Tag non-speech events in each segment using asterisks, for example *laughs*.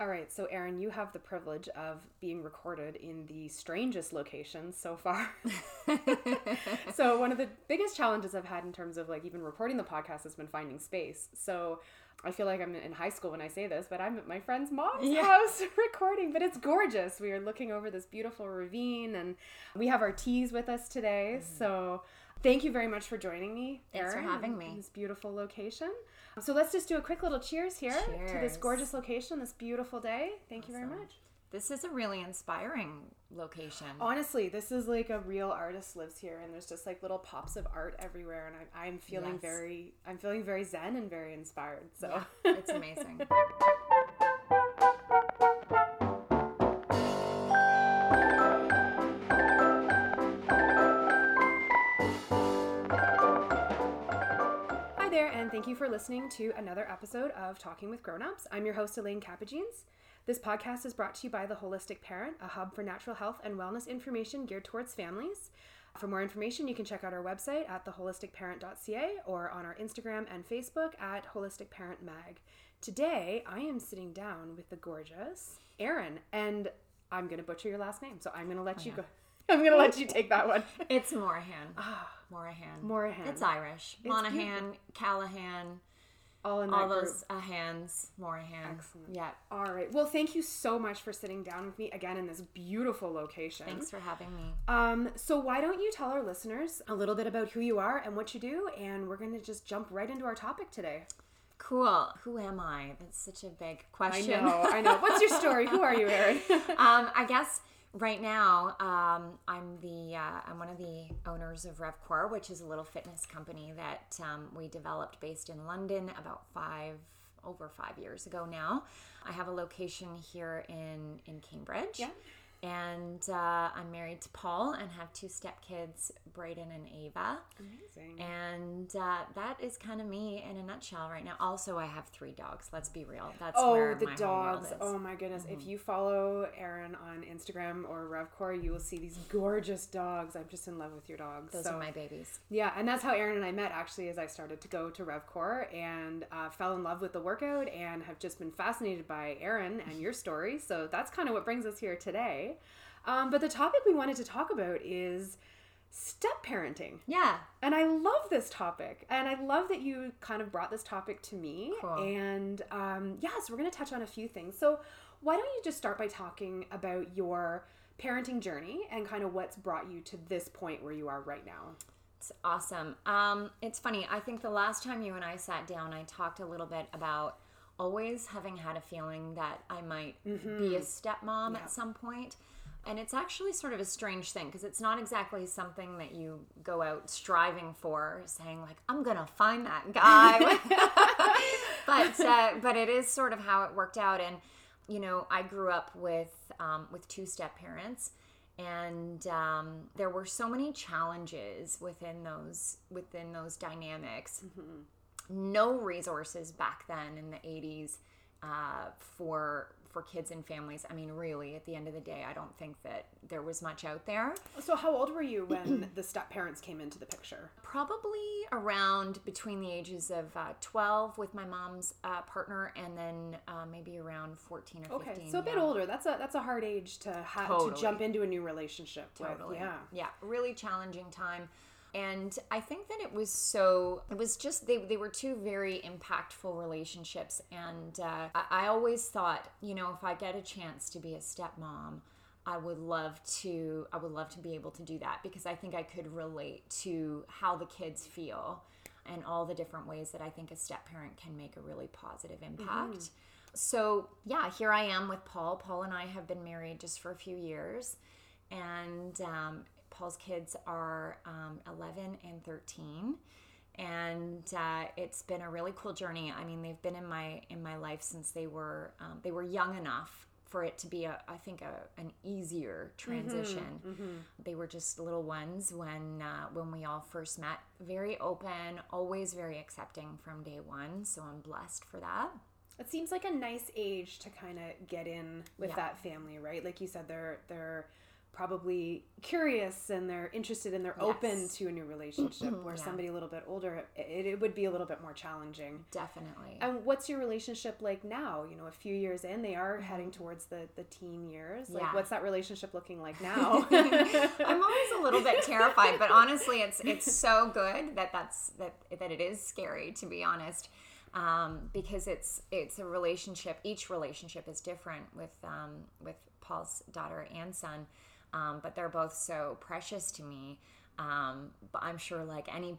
All right, so Erin, you have the privilege of being recorded in the strangest locations so far. *laughs* so, one of the biggest challenges I've had in terms of like even recording the podcast has been finding space. So, I feel like I'm in high school when I say this, but I'm at my friend's mom's yeah. house *laughs* recording, but it's gorgeous. We are looking over this beautiful ravine and we have our teas with us today. Mm. So, thank you very much for joining me. Thanks Erin, for having me. this beautiful location. So let's just do a quick little cheers here cheers. to this gorgeous location, this beautiful day. Thank awesome. you very much. This is a really inspiring location. Honestly, this is like a real artist lives here, and there's just like little pops of art everywhere, and I, I'm feeling yes. very, I'm feeling very zen and very inspired. So yeah, it's amazing. *laughs* thank you for listening to another episode of Talking with Grownups. I'm your host, Elaine Capagines. This podcast is brought to you by The Holistic Parent, a hub for natural health and wellness information geared towards families. For more information, you can check out our website at theholisticparent.ca or on our Instagram and Facebook at Holistic Parent Mag. Today, I am sitting down with the gorgeous Erin, and I'm going to butcher your last name, so I'm going to let oh, you yeah. go. *laughs* I'm going to let you take that one. *laughs* It's Morahan. *sighs* Ah. Morahan. Morahan. It's Irish. It's Monahan, beautiful. Callahan. All in all those uh, hands, Morahan. Excellent. Yeah. All right. Well, thank you so much for sitting down with me again in this beautiful location. Thanks for having me. Um, so why don't you tell our listeners a little bit about who you are and what you do, and we're gonna just jump right into our topic today. Cool. Who am I? That's such a big question. I know. I know. What's your story? *laughs* who are you, Erin? um, I guess right now um, i'm the uh, i'm one of the owners of Revkor which is a little fitness company that um, we developed based in london about five over five years ago now. I have a location here in in cambridge. Yeah and uh, I'm married to Paul and have two stepkids, Braden and Ava. Amazing. And uh, that is kind of me in a nutshell right now. Also, I have three dogs. Let's be real. That's oh, where the my dogs. Oh my goodness! Mm-hmm. If you follow Erin on Instagram or Revkor, you will see these gorgeous dogs. I'm just in love with your dogs. Those so, are my babies. Yeah, and that's how Erin and I met. Actually, as I started to go to Revkor and uh, fell in love with the workout and have just been fascinated by Erin and *laughs* your story. So that's kind of what brings us here today. Um, but the topic we wanted to talk about is step parenting. Yeah. And I love this topic. And I love that you kind of brought this topic to me. Cool. And um, yeah, so we're going to touch on a few things. So, why don't you just start by talking about your parenting journey and kind of what's brought you to this point where you are right now? It's awesome. Um, it's funny. I think the last time you and I sat down, I talked a little bit about always having had a feeling that I might mm-hmm. be a stepmom yeah. at some point. And it's actually sort of a strange thing because it's not exactly something that you go out striving for, saying like, "I'm gonna find that guy." *laughs* *laughs* but uh, but it is sort of how it worked out. And you know, I grew up with um, with two step parents, and um, there were so many challenges within those within those dynamics. Mm-hmm. No resources back then in the '80s uh, for for kids and families. I mean, really, at the end of the day, I don't think that there was much out there. So, how old were you when the step parents came into the picture? Probably around between the ages of uh, 12 with my mom's uh, partner, and then uh, maybe around 14 or 15. Okay, so a bit yeah. older. That's a that's a hard age to have totally. to jump into a new relationship. Totally. With. Yeah. Yeah. Really challenging time and i think that it was so it was just they, they were two very impactful relationships. And uh, I, I always thought you know if i get a chance to be a stepmom i would love to i would love to be able to do that because i think i could relate to how the kids feel and all the different ways that i think a step parent can make a really positive impact. Mm-hmm. so yeah here i am with paul. Paul and i have been married just for a few years. And um, Paul's kids are um, 11 and 13 and uh, it's been a really cool journey. I mean, they've been in my in my life since they were um, they were young enough for it to be a I think a, an easier transition. Mm-hmm, mm-hmm. They were just little ones when uh, when we all first met. Very open, always very accepting from day one. So I'm blessed for that. It seems like a nice age to kind of get in with yeah. that family, right? Like you said, they're they're probably curious and they're interested and they're yes. open to a new relationship where yeah. somebody a little bit older it, it, would be a little bit more challenging definitely and what's your relationship like now you know a few years in they are mm-hmm. heading towards the the teen years like yeah. what's that relationship looking like *laughs* now i'm always a little bit terrified but honestly it's it's so good that that's that that it is scary to be honest um, because it's it's a relationship each relationship is different with um, with paul's daughter and son um, but they're both so precious to me. Um, but I'm sure, like any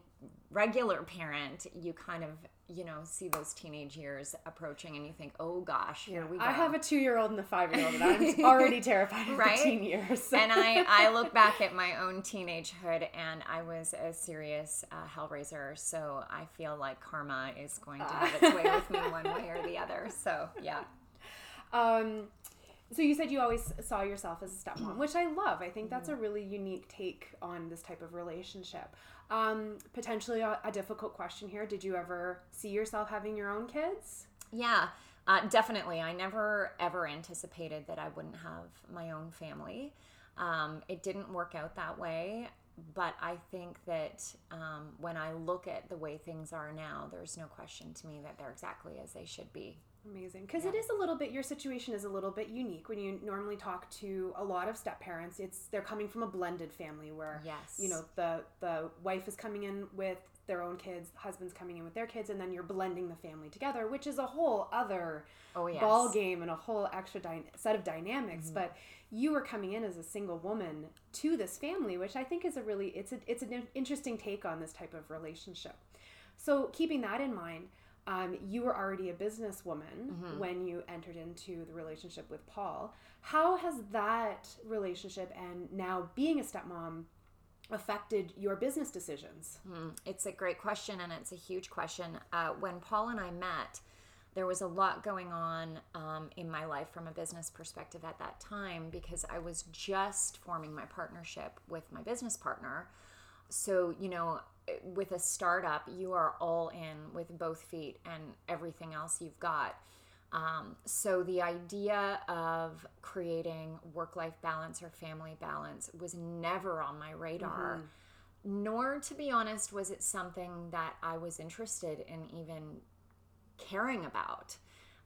regular parent, you kind of, you know, see those teenage years approaching and you think, oh gosh, here we go. I have a two year old and a five year old, and I'm *laughs* already terrified of right? the teen years. *laughs* and I, I look back at my own teenagehood and I was a serious uh, hellraiser. So I feel like karma is going to have its way with me *laughs* one way or the other. So, yeah. Um, so you said you always saw yourself as a stepmom, which I love. I think that's a really unique take on this type of relationship. Um, potentially a, a difficult question here. Did you ever see yourself having your own kids? Yeah, uh, definitely. I never ever anticipated that I wouldn't have my own family. Um, it didn't work out that way, but I think that um, when I look at the way things are now, there's no question to me that they're exactly as they should be. Amazing. Because yeah. it is a little bit, your situation is a little bit unique. When you normally talk to a lot of step parents, it's they're coming from a blended family where, yes. you know, the, the wife is coming in with their own kids, husband's coming in with their kids, and then you're blending the family together, which is a whole other oh, yes. ball game and a whole extra dy- set of dynamics. Mm-hmm. But you were coming in as a single woman to this family, which I think is a really it's a it's an interesting take on this type of relationship. So keeping that in mind, um, you were already a businesswoman mm-hmm. when you entered into the relationship with Paul. How has that relationship and now being a stepmom affected your business decisions? Mm, it's a great question and it's a huge question. Uh, when Paul and I met, there was a lot going on um, in my life from a business perspective at that time because I was just forming my partnership with my business partner. So, you know, with a startup, you are all in with both feet and everything else you've got. Um, so the idea of creating work life balance or family balance was never on my radar. Mm-hmm. Nor, to be honest, was it something that I was interested in even caring about.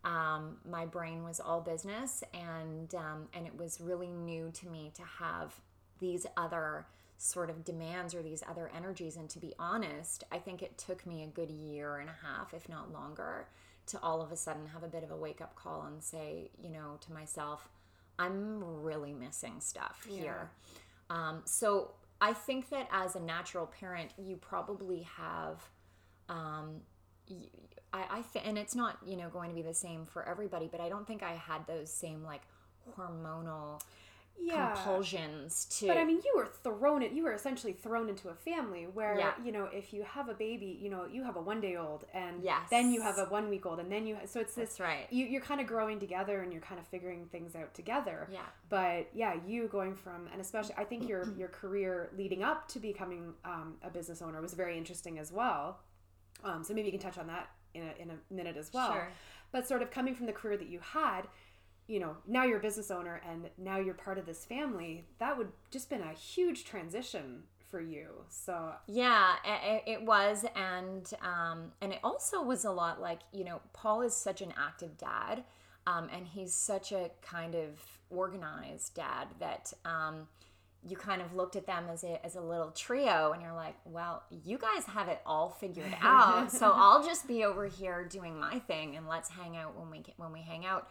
Um, my brain was all business, and um, and it was really new to me to have these other sort of demands or these other energies. And to be honest, I think it took me a good year and a half, if not longer, to all of a sudden have a bit of a wake up call and say, you know, to myself, I'm really missing stuff yeah. here. Um, so I think that as a natural parent, you probably have. Um, I, I th- and it's not you know going to be the same for everybody, but I don't think I had those same like hormonal yeah. compulsions to but i mean you were thrown it you were essentially thrown into a family where yeah. you know if you have a baby you know you have a one day old and yes. then you have a one week old and then you so it's this That's right you, you're kind of growing together and you're kind of figuring things out together yeah but yeah you going from and especially i think your *clears throat* your career leading up to becoming um, a business owner was very interesting as well um, so maybe you can touch on that in a, in a minute as well sure. but sort of coming from the career that you had you know now you're a business owner and now you're part of this family that would just been a huge transition for you. So yeah it, it was and um and it also was a lot like you know paul is such an active dad um and he's such a kind of organized dad that um you kind of looked at them as a, as a little trio and you're like well you guys have it all figured out so *laughs* i'll just be over here doing my thing and let's hang out when we when we hang out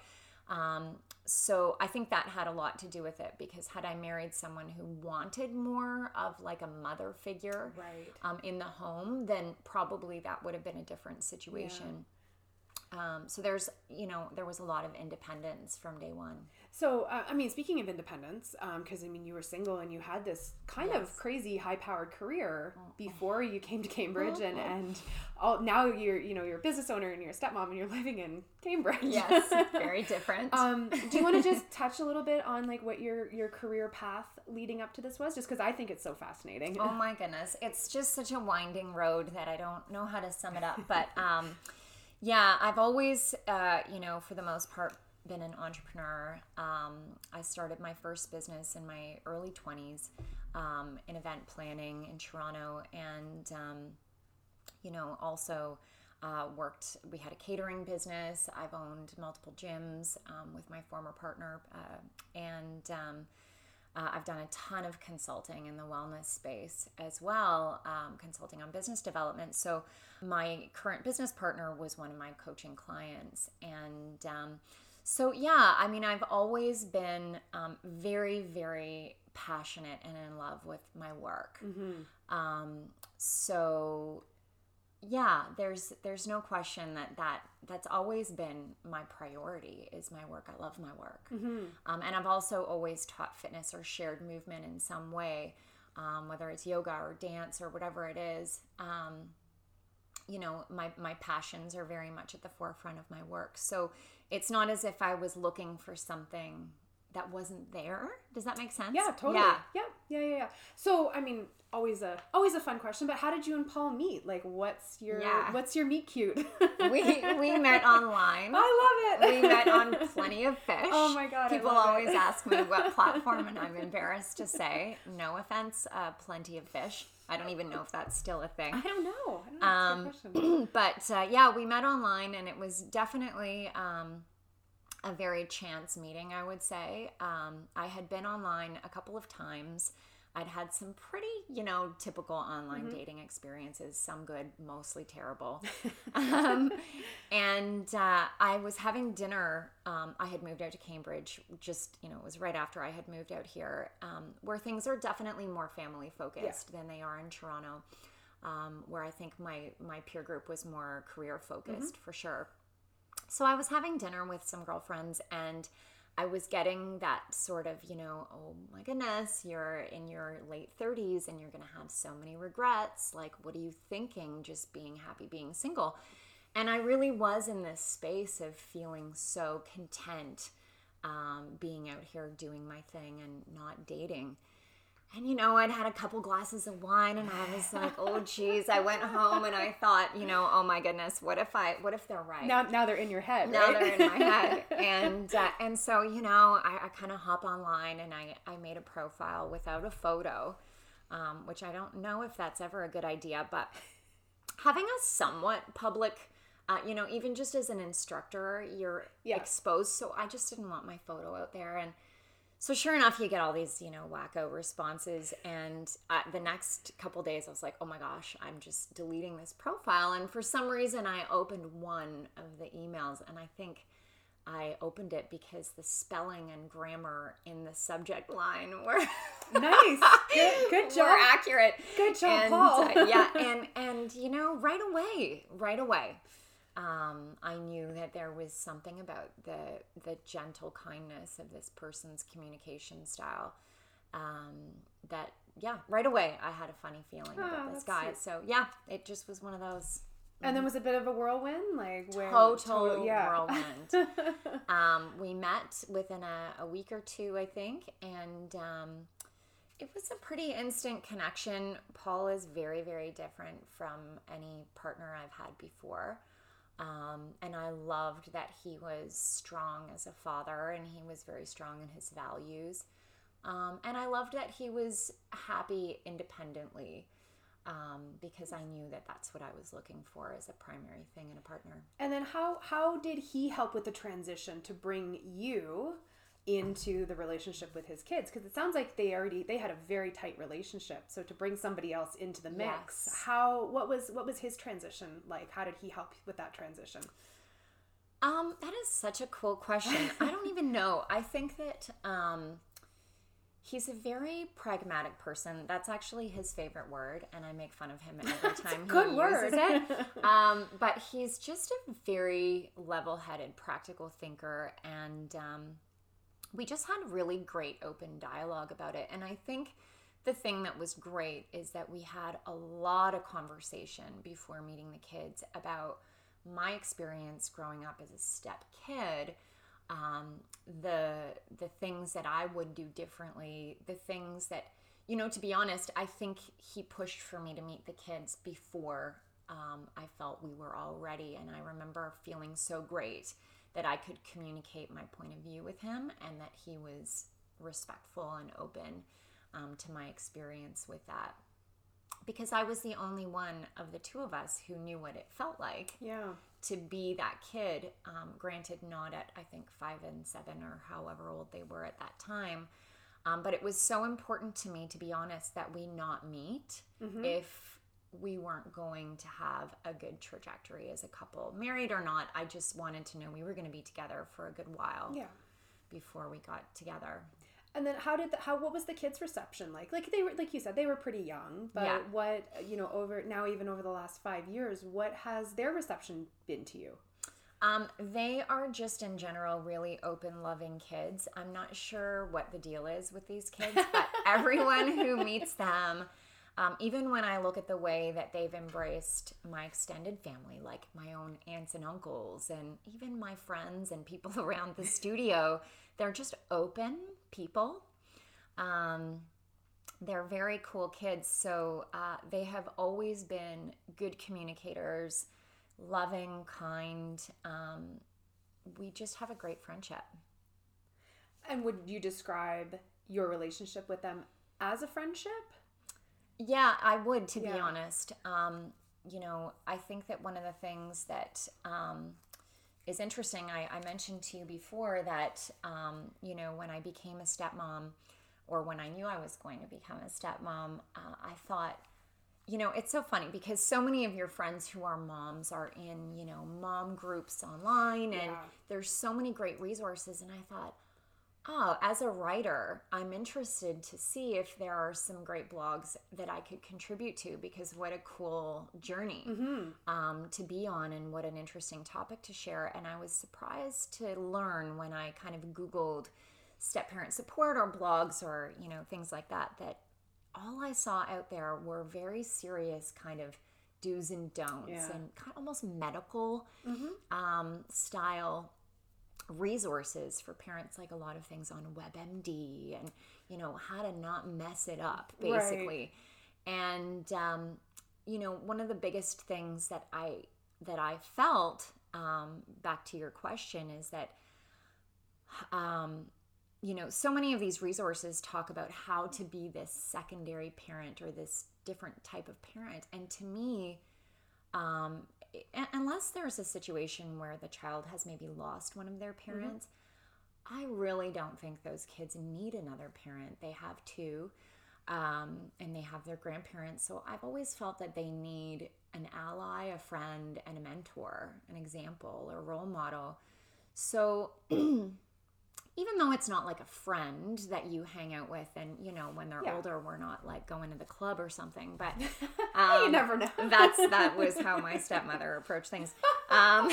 um, so I think that had a lot to do with it because had I married someone who wanted more of like a mother figure right. um, in the home, then probably that would have been a different situation. Yeah. Um, so there's, you know, there was a lot of independence from day one. So, uh, I mean, speaking of independence, because um, I mean, you were single and you had this kind yes. of crazy, high-powered career oh. before you came to Cambridge, and oh. and all, now you're you know you're a business owner and you're a stepmom and you're living in Cambridge. Yes, *laughs* very different. um, do you want to just *laughs* touch a little bit on like what your your career path leading up to this was? Just because I think it's so fascinating. Oh my goodness, it's just such a winding road that I don't know how to sum it up, but *laughs* um, yeah, I've always, uh, you know, for the most part been an entrepreneur. Um, I started my first business in my early 20s um, in event planning in Toronto, and um, you know, also uh, worked. We had a catering business. I've owned multiple gyms um, with my former partner, uh, and um, uh, I've done a ton of consulting in the wellness space as well, um, consulting on business development. So, my current business partner was one of my coaching clients. And um, so, yeah, I mean, I've always been um, very, very passionate and in love with my work. Um, so, yeah there's there's no question that that that's always been my priority is my work. I love my work. Um, and i've also always taught fitness or shared movement in some way um, whether it's yoga or dance or whatever it is. Um, you know my my passions are very much at the forefront of my work. So it's not as if i was looking for something that wasn't there does that make sense Yeah, totally. yeah Yeah. yeah, yeah, yeah. So, I mean, always a always a fun question, but how did you and Paul meet? Like, what's your Yeah. what's your meet cute? *laughs* we we met online I love it. we met on *laughs* Plenty of Fish. Oh my God, People love it. always ask me what *laughs* platform, and I'm embarrassed to say, no offense, uh, Plenty of Fish. I don't even know if that's still a thing. I don't know. I don't know. Um, That's a good question. *clears throat* but uh, yeah, we met online, and it was definitely um, a very chance meeting, I would say. Um, I had been online a couple of times. I'd had some pretty, you know, typical online Mm-hmm. dating experiences, some good, mostly terrible. *laughs* um, and uh, I was having dinner. Um, I had moved out to Cambridge, just, you know, it was right after I had moved out here, um, where things are definitely more family focused than they are in Toronto um, where I think my my peer group was more career focused for sure. So I was having dinner with some girlfriends and I was getting that sort of, you know, oh my goodness, you're in your late 30s and you're going to have so many regrets. Like, what are you thinking just being happy being single? And I really was in this space of feeling so content um, being out here doing my thing and not dating. And you know, I'd had a couple glasses of wine and I was like, oh geez. I went home and I thought, you know, oh my goodness, what if I what if they're right? Now, now they're in your head. now right? they're in my head. *laughs* And uh, and so, you know, I, I kind of hop online and I, I made a profile without a photo, um, which I don't know if that's ever a good idea, but having a somewhat public uh, you know, even just as an instructor, you're Yeah. exposed. So I just didn't want my photo out there. And so sure enough, you get all these, you know, wacko responses. And uh, the next couple days, I was like, oh my gosh, I'm just deleting this profile. And for some reason, I opened one of the emails, and I think I opened it because the spelling and grammar in the subject line *laughs* were nice. Good, good were job. accurate. Good job, and, Paul. uh, yeah, *laughs* and and you know, right away, right away, um, I knew that there was something about the the gentle kindness of this person's communication style. Um, that yeah, right away, I had a funny feeling Ah, about this guy. sweet. So yeah, it just was one of those and then was a bit of a whirlwind, like where total yeah. whirlwind. *laughs* um, we met within a, a week or two, I think, and um, it was a pretty instant connection. Paul is very, very different from any partner I've had before. Um, and I loved that he was strong as a father and he was very strong in his values. Um, and I loved that he was happy independently um, because I knew that that's what I was looking for as a primary thing in a partner. And then how how did he help with the transition to bring you into the relationship with his kids? Because it sounds like they already they had a very tight relationship. So to bring somebody else into the mix, Yes. how what was what was his transition like? How did he help with that transition? Um, that is such a cool question. I don't even *laughs* know. I think that um, he's a very pragmatic person. That's actually his favorite word, and I make fun of him every *laughs* time good he word. uses it. *laughs* um, but he's just a very level-headed, practical thinker, and um, we just had really great open dialogue about it. And I think the thing that was great is that we had a lot of conversation before meeting the kids about my experience growing up as a step kid um, the the things that I would do differently, the things that you know. To be honest, I think he pushed for me to meet the kids before um, I felt we were all ready, and I remember feeling so great that I could communicate my point of view with him and that he was respectful and open um, to my experience with that. Because I was the only one of the two of us who knew what it felt like Yeah. to be that kid. Um, granted, not at I think five and seven or however old they were at that time. Um, but it was so important to me, to be honest, that we not meet if we weren't going to have a good trajectory as a couple, married or not. I just wanted to know we were going to be together for a good while Yeah. before we got together. And then how did the, how what was the kids' reception like? Like they were like you said they were pretty young, but Yeah. what you know over now even over the last five years, what has their reception been to you? Um, they are just in general really open, loving kids. I'm not sure what the deal is with these kids, but *laughs* everyone who meets them, um, even when I look at the way that they've embraced my extended family, like my own aunts and uncles, and even my friends and people *laughs* around the studio, they're just open people. Um, they're very cool kids. So uh, they have always been good communicators, loving, kind. Um, we just have a great friendship. And would you describe your relationship with them as a friendship? Yeah, I would, to be honest. Um, you know, I think that one of the things that um, is interesting, I, I mentioned to you before that, um, you know, when I became a stepmom, or when I knew I was going to become a stepmom, uh, I thought, you know, it's so funny because so many of your friends who are moms are in, you know, mom groups online, and Yeah. there's so many great resources. And I thought, oh, as a writer, I'm interested to see if there are some great blogs that I could contribute to because what a cool journey um, to be on and what an interesting topic to share. And I was surprised to learn when I kind of Googled step parent support or blogs or, you know, things like that, that all I saw out there were very serious kind of do's and don'ts Yeah. and kind of almost medical um, style resources for parents like a lot of things on WebMD and you know how to not mess it up Right. basically and um, you know one of the biggest things that I that I felt um, back to your question is that um, you know so many of these resources talk about how to be this secondary parent or this different type of parent and to me um, unless there's a situation where the child has maybe lost one of their parents, I really don't think those kids need another parent. They have two, um, and they have their grandparents. So I've always felt that they need an ally, a friend, and a mentor, an example, or role model. So *clears throat* even though it's not like a friend that you hang out with, and you know, when they're Yeah. older, we're not like going to the club or something, but *laughs* you um, never know. that's that was how my *laughs* stepmother approached things *laughs* um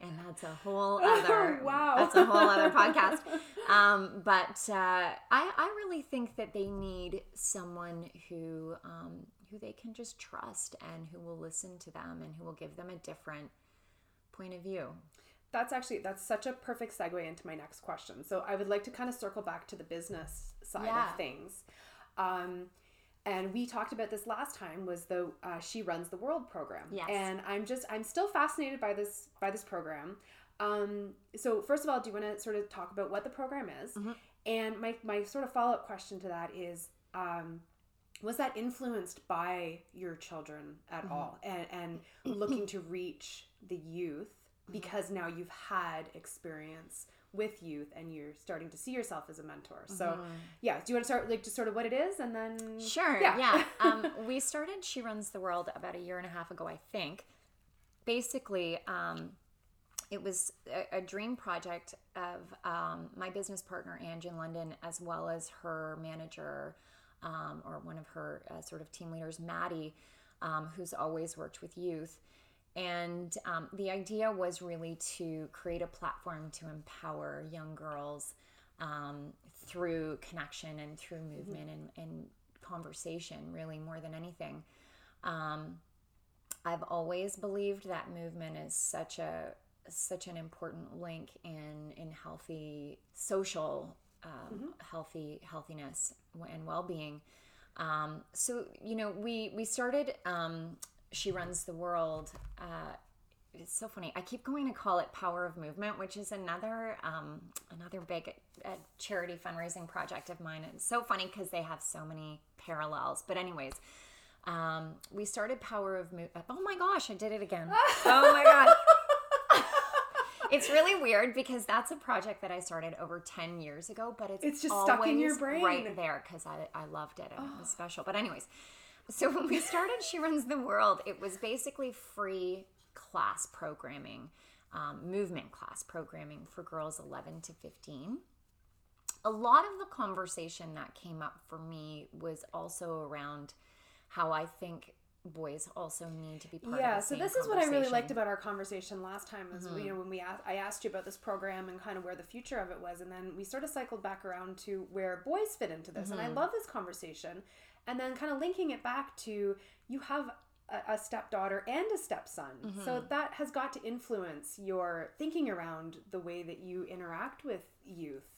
and that's a whole other Wow. that's a whole other podcast um but uh i i really think that they need someone who um who they can just trust and who will listen to them and who will give them a different point of view That's actually that's such a perfect segue into my next question. So I would like to kind of circle back to the business side Yeah. of things. Um, and we talked about this last time was the uh, she runs the world program Yes. and i'm just i'm still fascinated by this by this program um, so first of all do you want to sort of talk about what the program is Mhm. and my, my sort of follow-up question to that is um, was that influenced by your children at Mhm. all and, and looking to reach the youth Mm-hmm. Because now you've had experience with youth and you're starting to see yourself as a mentor so yeah do you want to start like just sort of what it is and then Sure. Yeah. Yeah. *laughs* Um, we started She Runs the World about a year and a half ago, I think. Basically, um, it was a, a dream project of um, my business partner, Ange in London, as well as her manager um, or one of her uh, sort of team leaders, Maddie, um, who's always worked with youth. And um, the idea was really to create a platform to empower young girls um, through connection and through movement and, and conversation, really, more than anything. Um, I've always believed that movement is such a such an important link in in healthy social um, healthy healthiness and well-being. Um, so you know we we started um, she runs the world uh, it's so funny. I keep going to call it Power of Movement, which is another um, another big uh, charity fundraising project of mine. It's so funny because they have so many parallels. But anyways, um, we started Power of Movement. Oh my gosh, I did it again. *laughs* oh my god. it's really weird because that's a project that I started over 10 years ago, but it's, It's just stuck in your brain. right there because I, I loved it and it was special. But, anyways, so when we started She Runs the World, it was basically free class programming, um, movement class programming for girls 11 to 15. A lot of the conversation that came up for me was also around how I think boys also need to be part yeah of the so this is what i really liked about our conversation last time is Mm-hmm. you know when we asked i asked you about this program and kind of where the future of it was and then we sort of cycled back around to where boys fit into this and Mm-hmm. i love this conversation and then kind of linking it back to you have a, a stepdaughter and a stepson Mm-hmm. so that has got to influence your thinking around the way that you interact with youth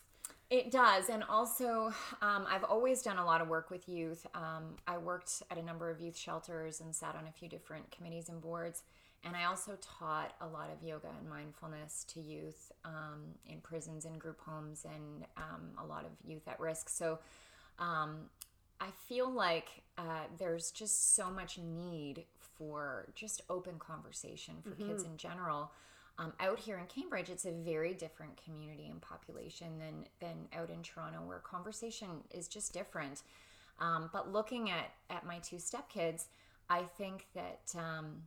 It does. And also, um, I've always done a lot of work with youth. Um, I worked at a number of youth shelters and sat on a few different committees and boards. And I also taught a lot of yoga and mindfulness to youth um, in prisons and group homes and um, a lot of youth at risk. So um, I feel like uh, there's just so much need for just open conversation for kids in general. Um, out here in Cambridge, it's a very different community and population than than out in Toronto, where conversation is just different. Um, but looking at at my two stepkids, I think that um,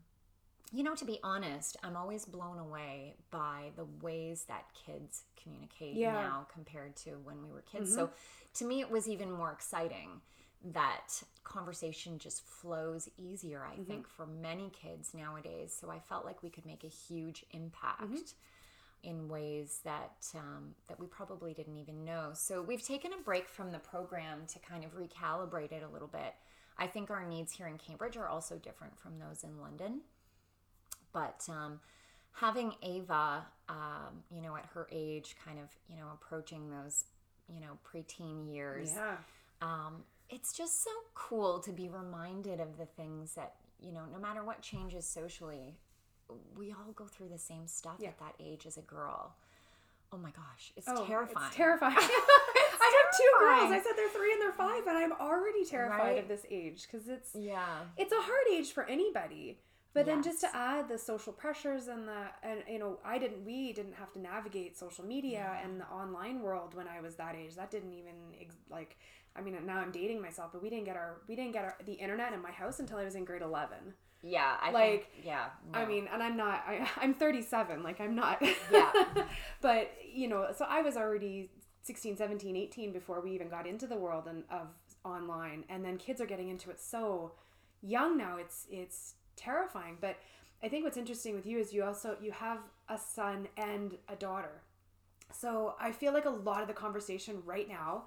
you know, to be honest, I'm always blown away by the ways that kids communicate Yeah. now compared to when we were kids. So to me, it was even more exciting that conversation just flows easier, I think, for many kids nowadays. So I felt like we could make a huge impact. In ways that um, that we probably didn't even know. So we've taken a break from the program to kind of recalibrate it a little bit. I think our needs here in Cambridge are also different from those in London but um, having Ava, um, you know, at her age, kind of, you know, approaching those, you know, preteen years, yeah um, it's just so cool to be reminded of the things that, you know, no matter what changes socially, we all go through the same stuff Yeah. at that age as a girl. Oh my gosh, it's Oh, terrifying. It's terrifying. *laughs* *laughs* I have two girls. I said they're three and they're five, and I'm already terrified Right? of this age because it's yeah. it's a hard age for anybody. But then just to add the social pressures and the and you know I didn't we didn't have to navigate social media and the online world when I was that age. That didn't even ex- like I mean now I'm dating myself, but we didn't get our we didn't get our, the internet in my house until I was in grade 11. Yeah. I Like, think, yeah. I mean, and I'm not. I, *laughs* I'm 37. Like I'm not. Yeah. *laughs* but you know, so I was already 16, 17, 18 before we even got into the world and of online, and then kids are getting into it so young now. It's it's terrifying. But I think what's interesting with you is you also you have a son and a daughter. So I feel like a lot of the conversation right now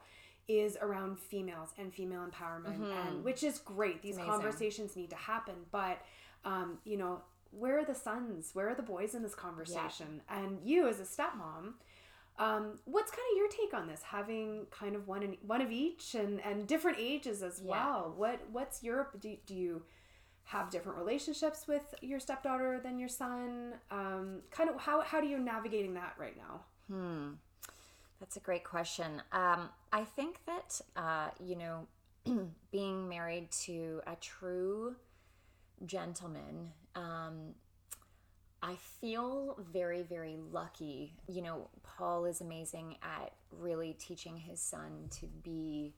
is around females and female empowerment, and which is great. These amazing. conversations need to happen, but um, you know, where are the sons? Where are the boys in this conversation? And you, as a stepmom, um, what's kind of your take on this? Having kind of one in, one of each, and and different ages as Yeah. well. What what's your do, do you have different relationships with your stepdaughter than your son? Um, kind of how how do you navigating that right now? Hmm. That's a great question. Um, I think that, uh, you know, *clears throat* being married to a true gentleman, um, I feel very, very lucky. You know, Paul is amazing at really teaching his son to be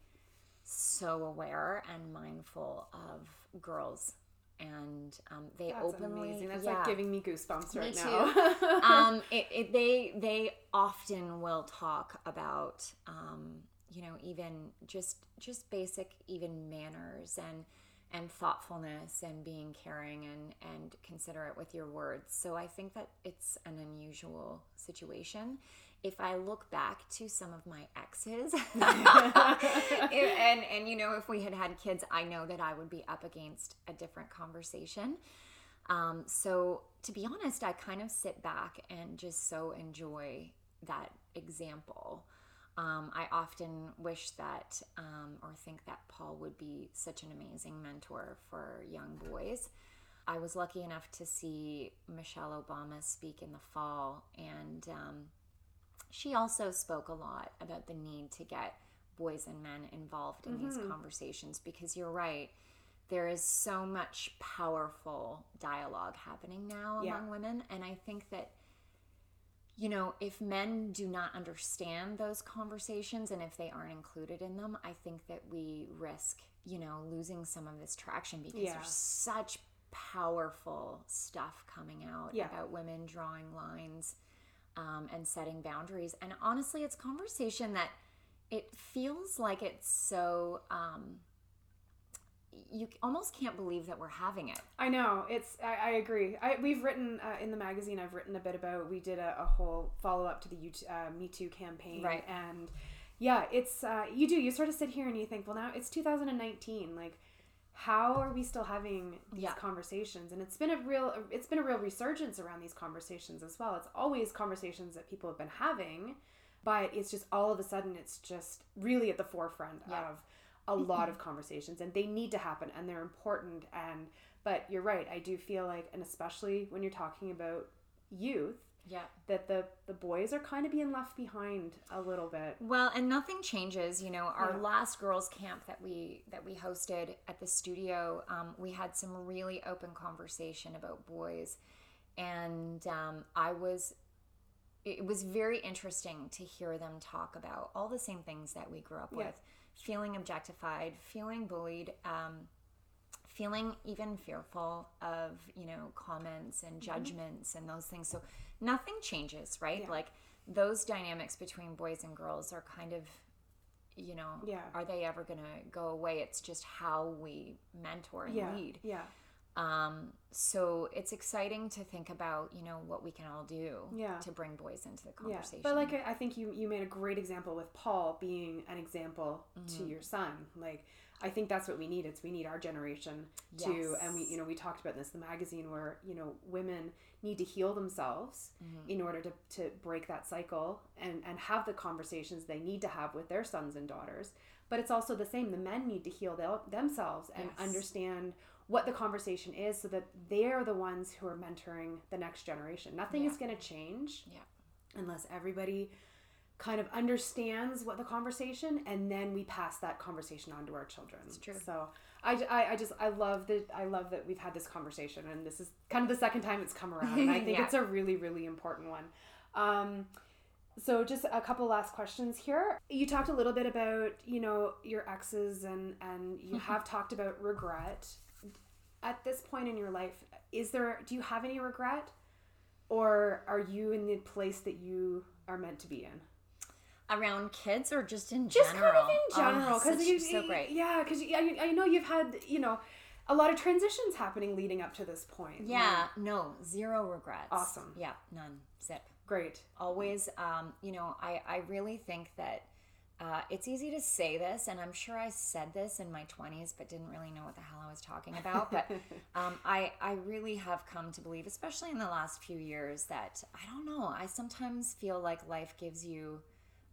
so aware and mindful of girls. And um, they That's openly, amazing. That's yeah like giving me goosebumps right Me now. *laughs* um, it, it, they they often will talk about um, you know even just just basic even manners and and thoughtfulness and being caring and and considerate with your words. So I think that it's an unusual situation. If I look back to some of my exes, *laughs* and and you know if we had had kids, I know that I would be up against a different conversation. Um, so to be honest, I kind of sit back and just so enjoy that example. Um, I often wish that um, or think that Paul would be such an amazing mentor for young boys. I was lucky enough to see Michelle Obama speak in the fall, and um, she also spoke a lot about the need to get boys and men involved in these mm-hmm. conversations because you're right. There is so much powerful dialogue happening now Yeah. among women, and I think that you know, if men do not understand those conversations and if they aren't included in them, I think that we risk, you know, losing some of this traction because Yeah. there's such powerful stuff coming out Yeah. about women drawing lines um, and setting boundaries. And honestly, it's conversation that it feels like it's so. Um, you almost can't believe that we're having it. I know it's. I, I agree. I, we've written uh, in the magazine. I've written a bit about. We did a, a whole follow up to the U- uh, Me Too campaign, Right. And yeah, it's uh, you do. You sort of sit here and you think, well, now it's 2019. Like, how are we still having these Yeah. conversations? And it's been a real. It's been a real resurgence around these conversations as well. It's always conversations that people have been having, but it's just all of a sudden it's just really at the forefront Yeah. of a lot of conversations and they need to happen and they're important and but you're right i do feel like and especially when you're talking about youth Yeah. that the the boys are kind of being left behind a little bit Well, and nothing changes. You know, our Yeah. last girls' camp that we that we hosted at the studio, um, we had some really open conversation about boys, and um, I was. It was very interesting to hear them talk about all the same things that we grew up Yeah. with: feeling objectified, feeling bullied, um, feeling even fearful of you know comments and judgments and those things. So nothing changes, right? Yeah. Like those dynamics between boys and girls are kind of you know Yeah. are they ever going to go away it's just how we mentor and yeah lead yeah um so it's exciting to think about you know what we can all do Yeah. to bring boys into the conversation. yeah but like I, I think you you made a great example with paul being an example Mm-hmm. to your son like i think that's what we need. It's we need our generation to and we you know we talked about this in the magazine where you know women need to heal themselves Mm-hmm. in order to, to break that cycle and and have the conversations they need to have with their sons and daughters. But it's also the same. The men need to heal their, themselves and Yes. understand what the conversation is so that they're the ones who are mentoring the next generation. Nothing is going to change yeah. unless everybody kind of understands what the conversation and then we pass that conversation on to our children. It's true. so I, I, I just i love that i love that we've had this conversation and this is kind of the second time it's come around and i *laughs* think Yeah. it's a really really important one. Um, so just a couple last questions here. You talked a little bit about you know your exes and and you *laughs* have talked about regret. At this point in your life is there do you have any regret? Or are you in the place that you are meant to be in around kids or just in general? just general kind of in Oh, general because you so great. yeah because I, I know you've had you know a lot of transitions happening leading up to this point yeah no zero regrets. Awesome. yeah none. Zip. Great. Always um, you know I, I really think that uh, it's easy to say this and i'm sure i said this in my 20s but didn't really know what the hell i was talking about but *laughs* um, I, I really have come to believe especially in the last few years that i don't know i sometimes feel like life gives you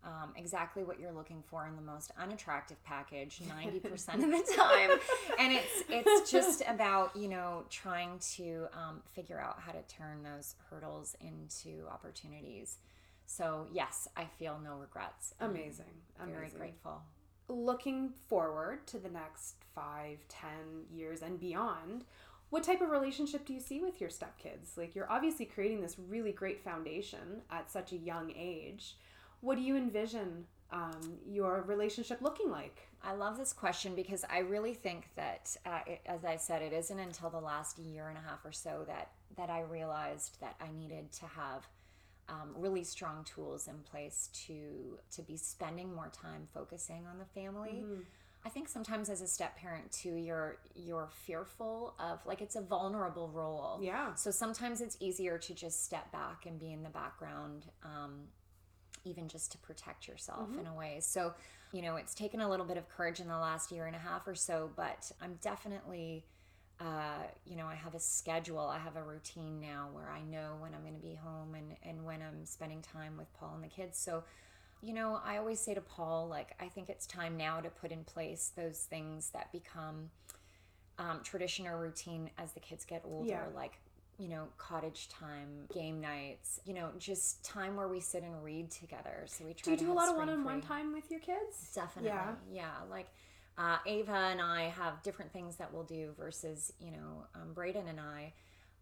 um, exactly what you're looking for in the most unattractive package 90% of the time. And it's it's *laughs* just about you know trying to um, figure out how to turn those hurdles into opportunities. So yes i feel no regrets. Amazing. very amazing. grateful. Looking forward to the next five ten years and beyond what type of relationship do you see with your stepkids? Like you're obviously creating this really great foundation at such a young age what do you envision um, your relationship looking like I love this question because I really think that, uh, it, as I said, it isn't until the last year and a half or so that that I realized that I needed to have um, really strong tools in place to to be spending more time focusing on the family. I think sometimes as a step parent too, you're you're fearful of like it's a vulnerable role. yeah So sometimes it's easier to just step back and be in the background, um, even just to protect yourself in a way. So, you know, it's taken a little bit of courage in the last year and a half or so, but I'm definitely, uh, you know, I have a schedule, I have a routine now where I know when I'm going to be home and, and when I'm spending time with Paul and the kids. So, you know, I always say to Paul, like, I think it's time now to put in place those things that become um, tradition or routine as the kids get older, Yeah. like you know, cottage time, game nights, you know, just time where we sit and read together. So we try Do you to do a lot of one-on-one time with your kids? Definitely. Yeah. Yeah. Like uh, Ava and I have different things that we'll do versus, you know, um, Braden and I.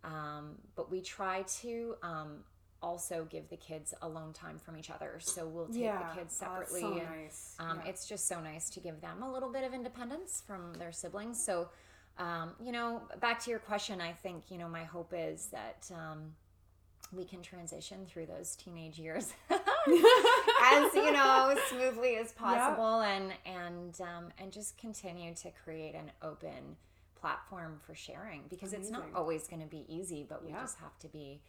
Um, but we try to um, also give the kids alone time from each other. So we'll take Yeah. the kids Oh, that's separately. so and, nice. um, Yeah. It's just so nice to give them a little bit of independence from their siblings. So, um, you know, back to your question, I think, you know, my hope is that um, we can transition through those teenage years *laughs* as, you know, smoothly as *laughs* possible and, and, um, and just continue to create an open platform for sharing because it's not always going to be easy, but we Yeah. just have to be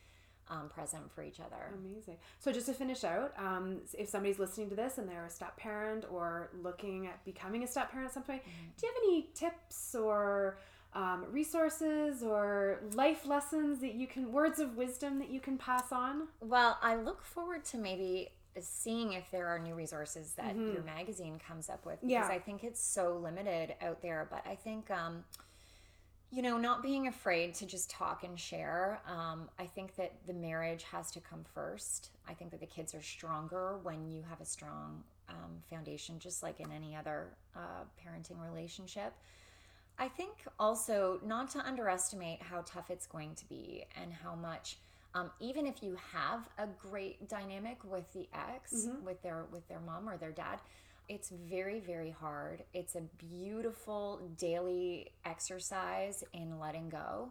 um, present for each other. Amazing. So just to finish out, um, if somebody's listening to this and they're a step parent or looking at becoming a step parent at some point, Mm-hmm. do you have any tips or um, resources or life lessons that you can, words of wisdom that you can pass on? Well, I look forward to maybe seeing if there are new resources that your magazine comes up with because Mm-hmm. Yeah. I think it's so limited out there. But I think, um, you know, not being afraid to just talk and share. Um, I think that the marriage has to come first. I think that the kids are stronger when you have a strong um, foundation, just like in any other uh, parenting relationship. I think also not to underestimate how tough it's going to be and how much um, even if you have a great dynamic with the ex with their with their mom or their dad it's very very hard it's a beautiful daily exercise in letting go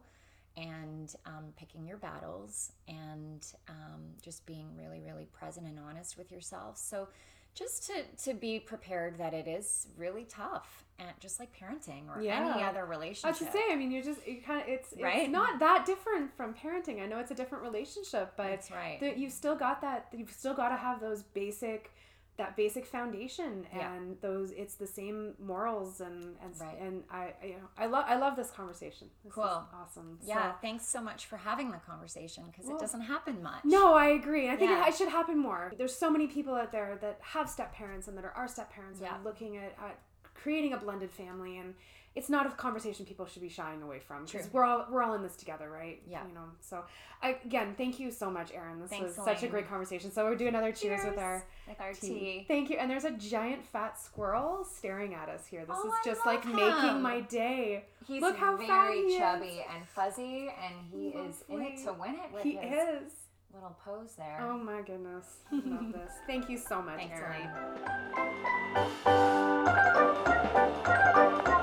and um, picking your battles and um, just being really really present and honest with yourself so just to, to be prepared that it is really tough and just like parenting or any other relationship was to say, I mean, you're just, you kind of, it's, it's Right? not that different from parenting. I know it's a different relationship, but That's right. that you've still got that, you've still got to have those basic, that basic foundation Yeah. and those, it's the same morals and, and, Right. and I, I, you know, I love, I love this conversation. This is Cool. awesome. Yeah, So- thanks so much for having the conversation because Well, it doesn't happen much. No, I agree. I think Yeah. it, it should happen more. There's so many people out there that have step parents and that are our step parents Yeah. and looking at, at creating a blended family and it's not a conversation people should be shying away from because we're all we're all in this together, right? Yeah. You know. So I, again, thank you so much, Erin. This Thanks, was such a great conversation. So we're doing another cheers, with our with our tea. tea. Thank you. And there's a giant fat squirrel staring at us here. This Oh, is just like making my day. He's Look how fat very chubby and fuzzy, and he is in it to win it with He his is. little pose there. Oh my goodness. Love this. Thank you so much, Thanks, Erin. Elaine.